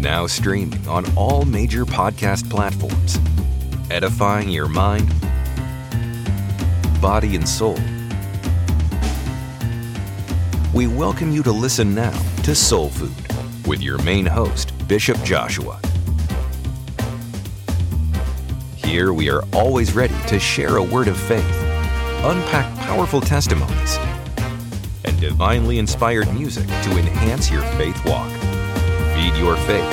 Now streaming on all major podcast platforms, edifying your mind, body, and soul. We welcome you to listen now to Soul Food with your main host, Bishop Joshua. Here we are always ready to share a word of faith, unpack powerful testimonies, and divinely inspired music to enhance your faith walk. Feed your faith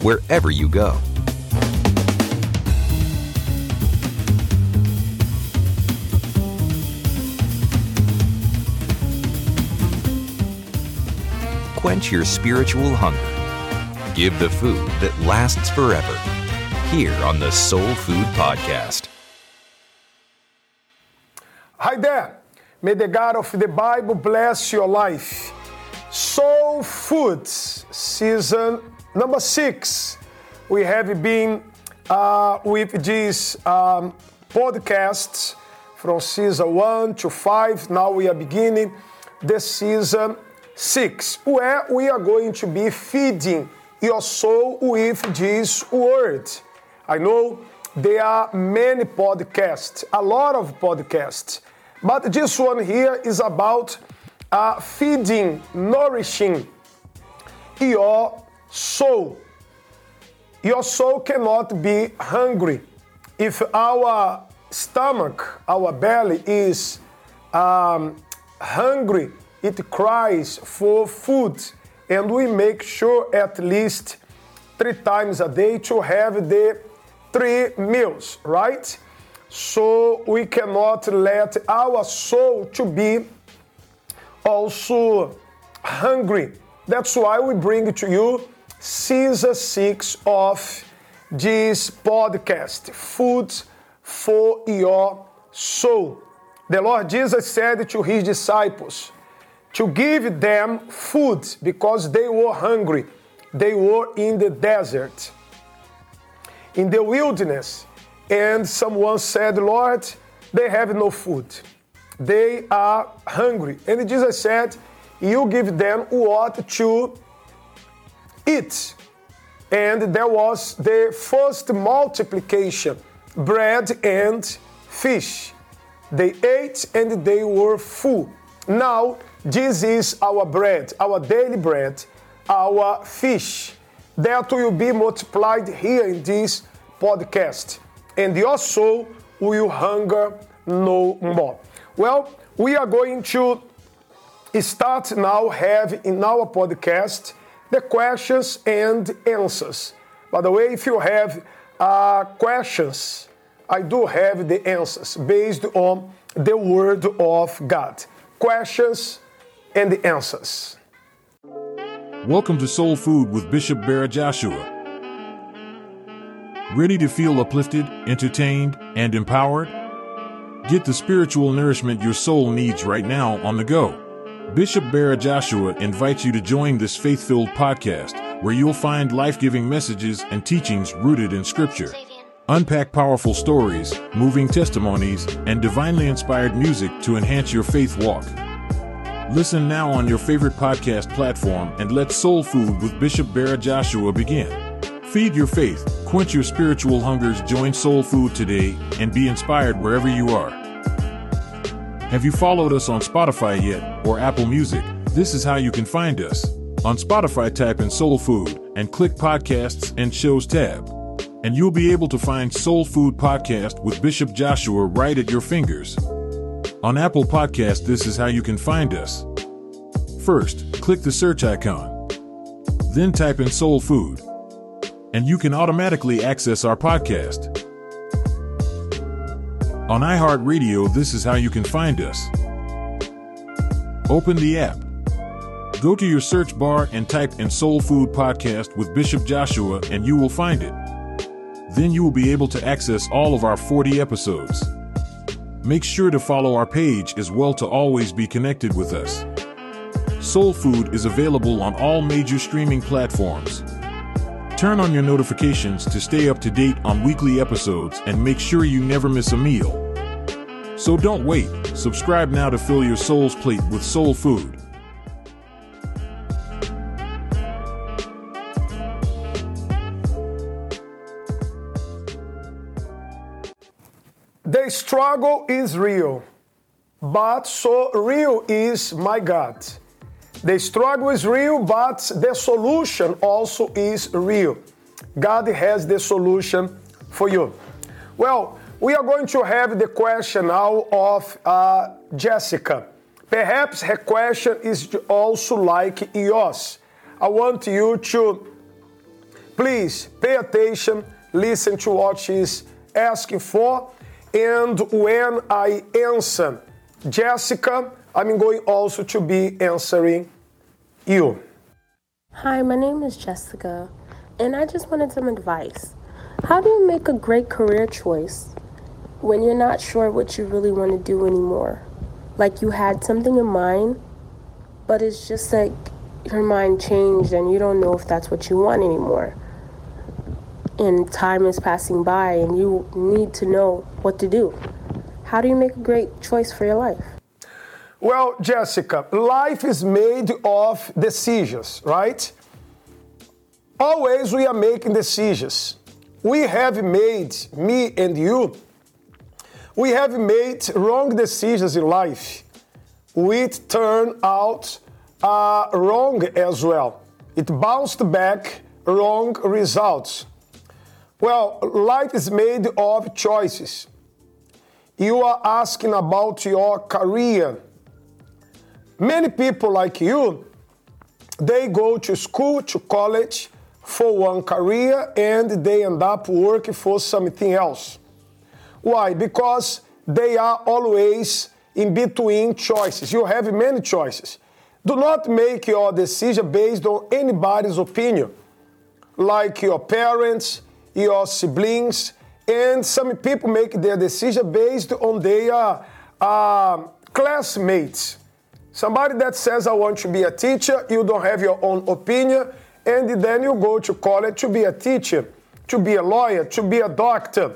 wherever you go. Quench your spiritual hunger. Give the food that lasts forever. Here on the Soul Food Podcast. Hi there. May the God of the Bible bless your life. Soul Food, season number six. We have been uh, with these um, podcasts from season one to five. Now we are beginning the season six, where we are going to be feeding your soul with this word. I know there are many podcasts, a lot of podcasts, but this one here is about uh, feeding, nourishing your soul. Your soul cannot be hungry if our stomach, our belly is um, hungry. It cries for food, and we make sure at least three times a day to have the three meals, right? So we cannot let our soul to be also hungry. That's why we bring to you season six of this podcast, Food for Your Soul. The Lord Jesus said to his disciples to give them food because they were hungry. They were in the desert, in the wilderness. And someone said, Lord, they have no food. They are hungry. And Jesus said, You give them what to eat. And there was the first multiplication bread and fish. They ate and they were full. Now, this is our bread, our daily bread, our fish. That will be multiplied here in this podcast. And your soul will hunger no more. Well, we are going to start now have in our podcast the questions and answers. By the way, if you have uh, questions, I do have the answers based on the Word of God. Questions and the answers. Welcome to Soul Food with Bishop Bira Joshua. Ready to feel uplifted, entertained, and empowered? Get the spiritual nourishment your soul needs right now on the go. Bishop Bira Joshua invites you to join this faith filled podcast where you'll find life giving messages and teachings rooted in Scripture. Unpack powerful stories, moving testimonies, and divinely inspired music to enhance your faith walk. Listen now on your favorite podcast platform and let Soul Food with Bishop Bira Joshua begin. Feed your faith, quench your spiritual hungers, join Soul Food today, and be inspired wherever you are. Have you followed us on Spotify yet or Apple Music? This is how you can find us. On Spotify, type in Soul Food and click Podcasts and Shows tab. And you'll be able to find Soul Food Podcast with Bishop Joshua right at your fingers. On Apple Podcast, this is how you can find us. First, click the search icon. Then type in Soul Food. And you can automatically access our podcast. On iHeartRadio, this is how you can find us. Open the app. Go to your search bar and type in Soul Food Podcast with Bishop Joshua, and you will find it. Then you will be able to access all of our 40 episodes. Make sure to follow our page as well to always be connected with us. Soul Food is available on all major streaming platforms. Turn on your notifications to stay up to date on weekly episodes and make sure you never miss a meal. So don't wait. Subscribe now to fill your soul's plate with soul food. The struggle is real, but so real is my God. The struggle is real, but the solution also is real. God has the solution for you. Well, we are going to have the question now of uh, Jessica. Perhaps her question is also like yours. I want you to please pay attention, listen to what she's asking for, and when I answer Jessica, I'm going also to be answering you. Hi, my name is Jessica, and I just wanted some advice. How do you make a great career choice when you're not sure what you really want to do anymore? Like you had something in mind, but it's just like your mind changed and you don't know if that's what you want anymore. And time is passing by and you need to know what to do. How do you make a great choice for your life? Well, Jessica, life is made of decisions, right? Always we are making decisions. We have made, me and you, we have made wrong decisions in life, which turn out uh, wrong as well. It bounced back wrong results. Well, life is made of choices. You are asking about your career. Many people like you, they go to school, to college for one career and they end up working for something else. Why? Because they are always in between choices. You have many choices. Do not make your decision based on anybody's opinion, like your parents, your siblings, and some people make their decision based on their uh, classmates. Somebody that says, I want to be a teacher, you don't have your own opinion, and then you go to college to be a teacher, to be a lawyer, to be a doctor.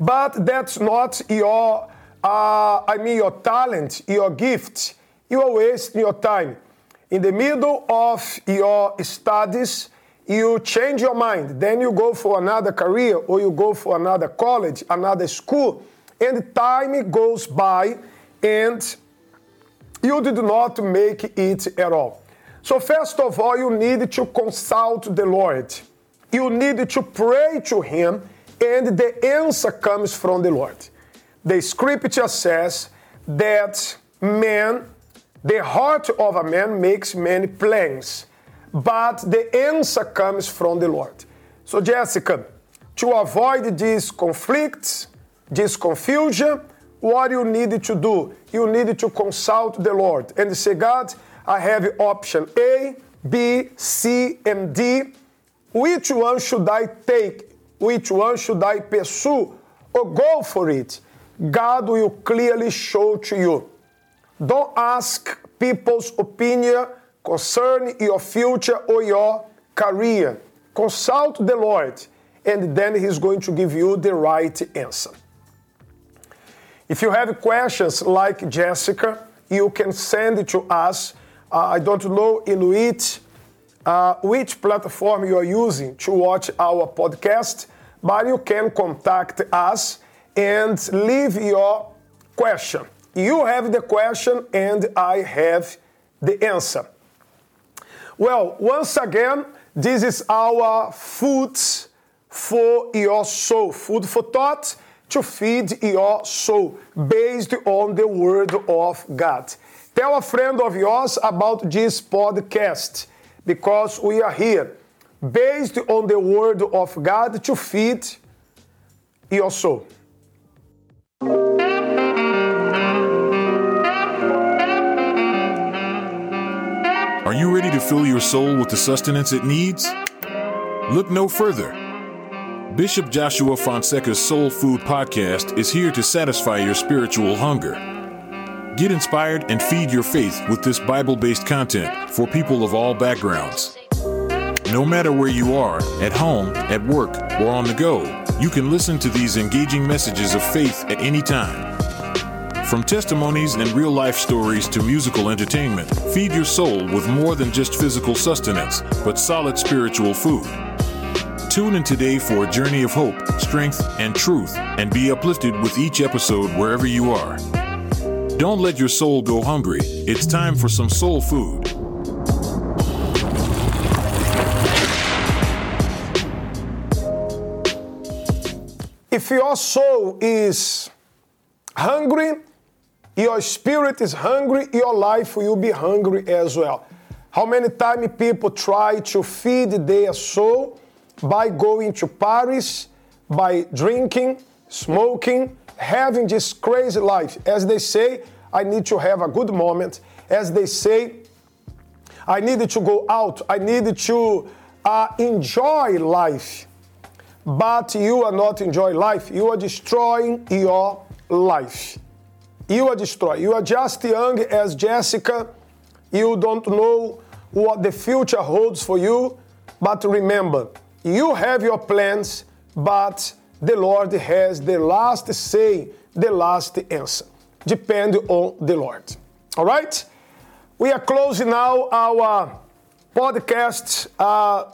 But that's not your, uh, I mean, your talent, your gift you are wasting your time. In the middle of your studies, you change your mind. Then you go for another career or you go for another college, another school, and time goes by and you did not make it at all. So, first of all, you need to consult the Lord. You need to pray to Him, and the answer comes from the Lord. The scripture says that man the heart of a man makes many plans, but the answer comes from the Lord. So, Jessica, to avoid these conflicts, this confusion, what you need to do? You need to consult the Lord and say, God, I have option A, B, C, and D. Which one should I take? Which one should I pursue or go for it? God will clearly show to you. Don't ask people's opinion concerning your future or your career. Consult the Lord, and then He's going to give you the right answer. If you have questions like Jessica, you can send it to us. Uh, I don't know in which, uh, which platform you are using to watch our podcast, but you can contact us and leave your question. You have the question and I have the answer. Well, once again, this is our food for your soul, food for thought to feed your soul based on the word of God. Tell a friend of yours about this podcast because we are here based on the word of God to feed your soul. Are you ready to fill your soul with the sustenance it needs? Look no further. Bishop Joshua Fonseca's Soul Food Podcast is here to satisfy your spiritual hunger. Get inspired and feed your faith with this Bible based content for people of all backgrounds. No matter where you are, at home, at work, or on the go, you can listen to these engaging messages of faith at any time. From testimonies and real life stories to musical entertainment, feed your soul with more than just physical sustenance, but solid spiritual food. Tune in today for a journey of hope, strength, and truth, and be uplifted with each episode wherever you are. Don't let your soul go hungry. It's time for some soul food. If your soul is hungry, your spirit is hungry, your life will be hungry as well. How many times people try to feed their soul by going to parties, by drinking, smoking, having this crazy life. As they say, I need to have a good moment. As they say, I needed to go out. I needed to uh, enjoy life. But you are not enjoying life. You are destroying your life. You are destroying. You are just young as Jessica. You don't know what the future holds for you. But remember, you have your plans, but the Lord has the last say, the last answer. Depend on the Lord. All right? We are closing now our podcast uh,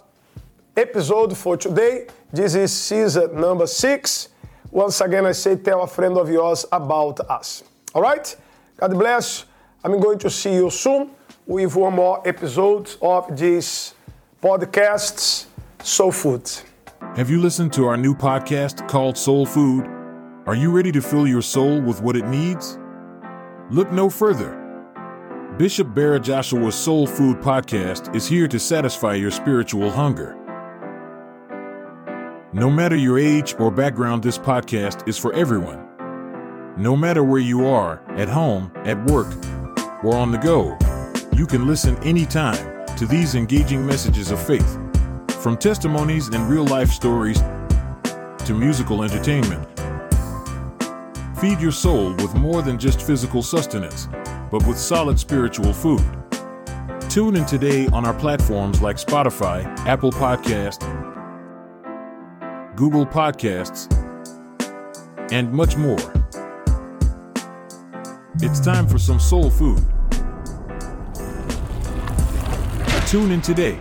episode for today. This is season number six. Once again, I say tell a friend of yours about us. All right? God bless. I'm going to see you soon with one more episode of this podcast, Soul Food. Have you listened to our new podcast called Soul Food? Are you ready to fill your soul with what it needs? Look no further. Bishop Bira Joshua's Soul Food podcast is here to satisfy your spiritual hunger. No matter your age or background, this podcast is for everyone. No matter where you are, at home, at work, or on the go, you can listen anytime to these engaging messages of faith. From testimonies and real life stories to musical entertainment. Feed your soul with more than just physical sustenance, but with solid spiritual food. Tune in today on our platforms like Spotify, Apple Podcast, Google Podcasts, and much more. It's time for some soul food. Tune in today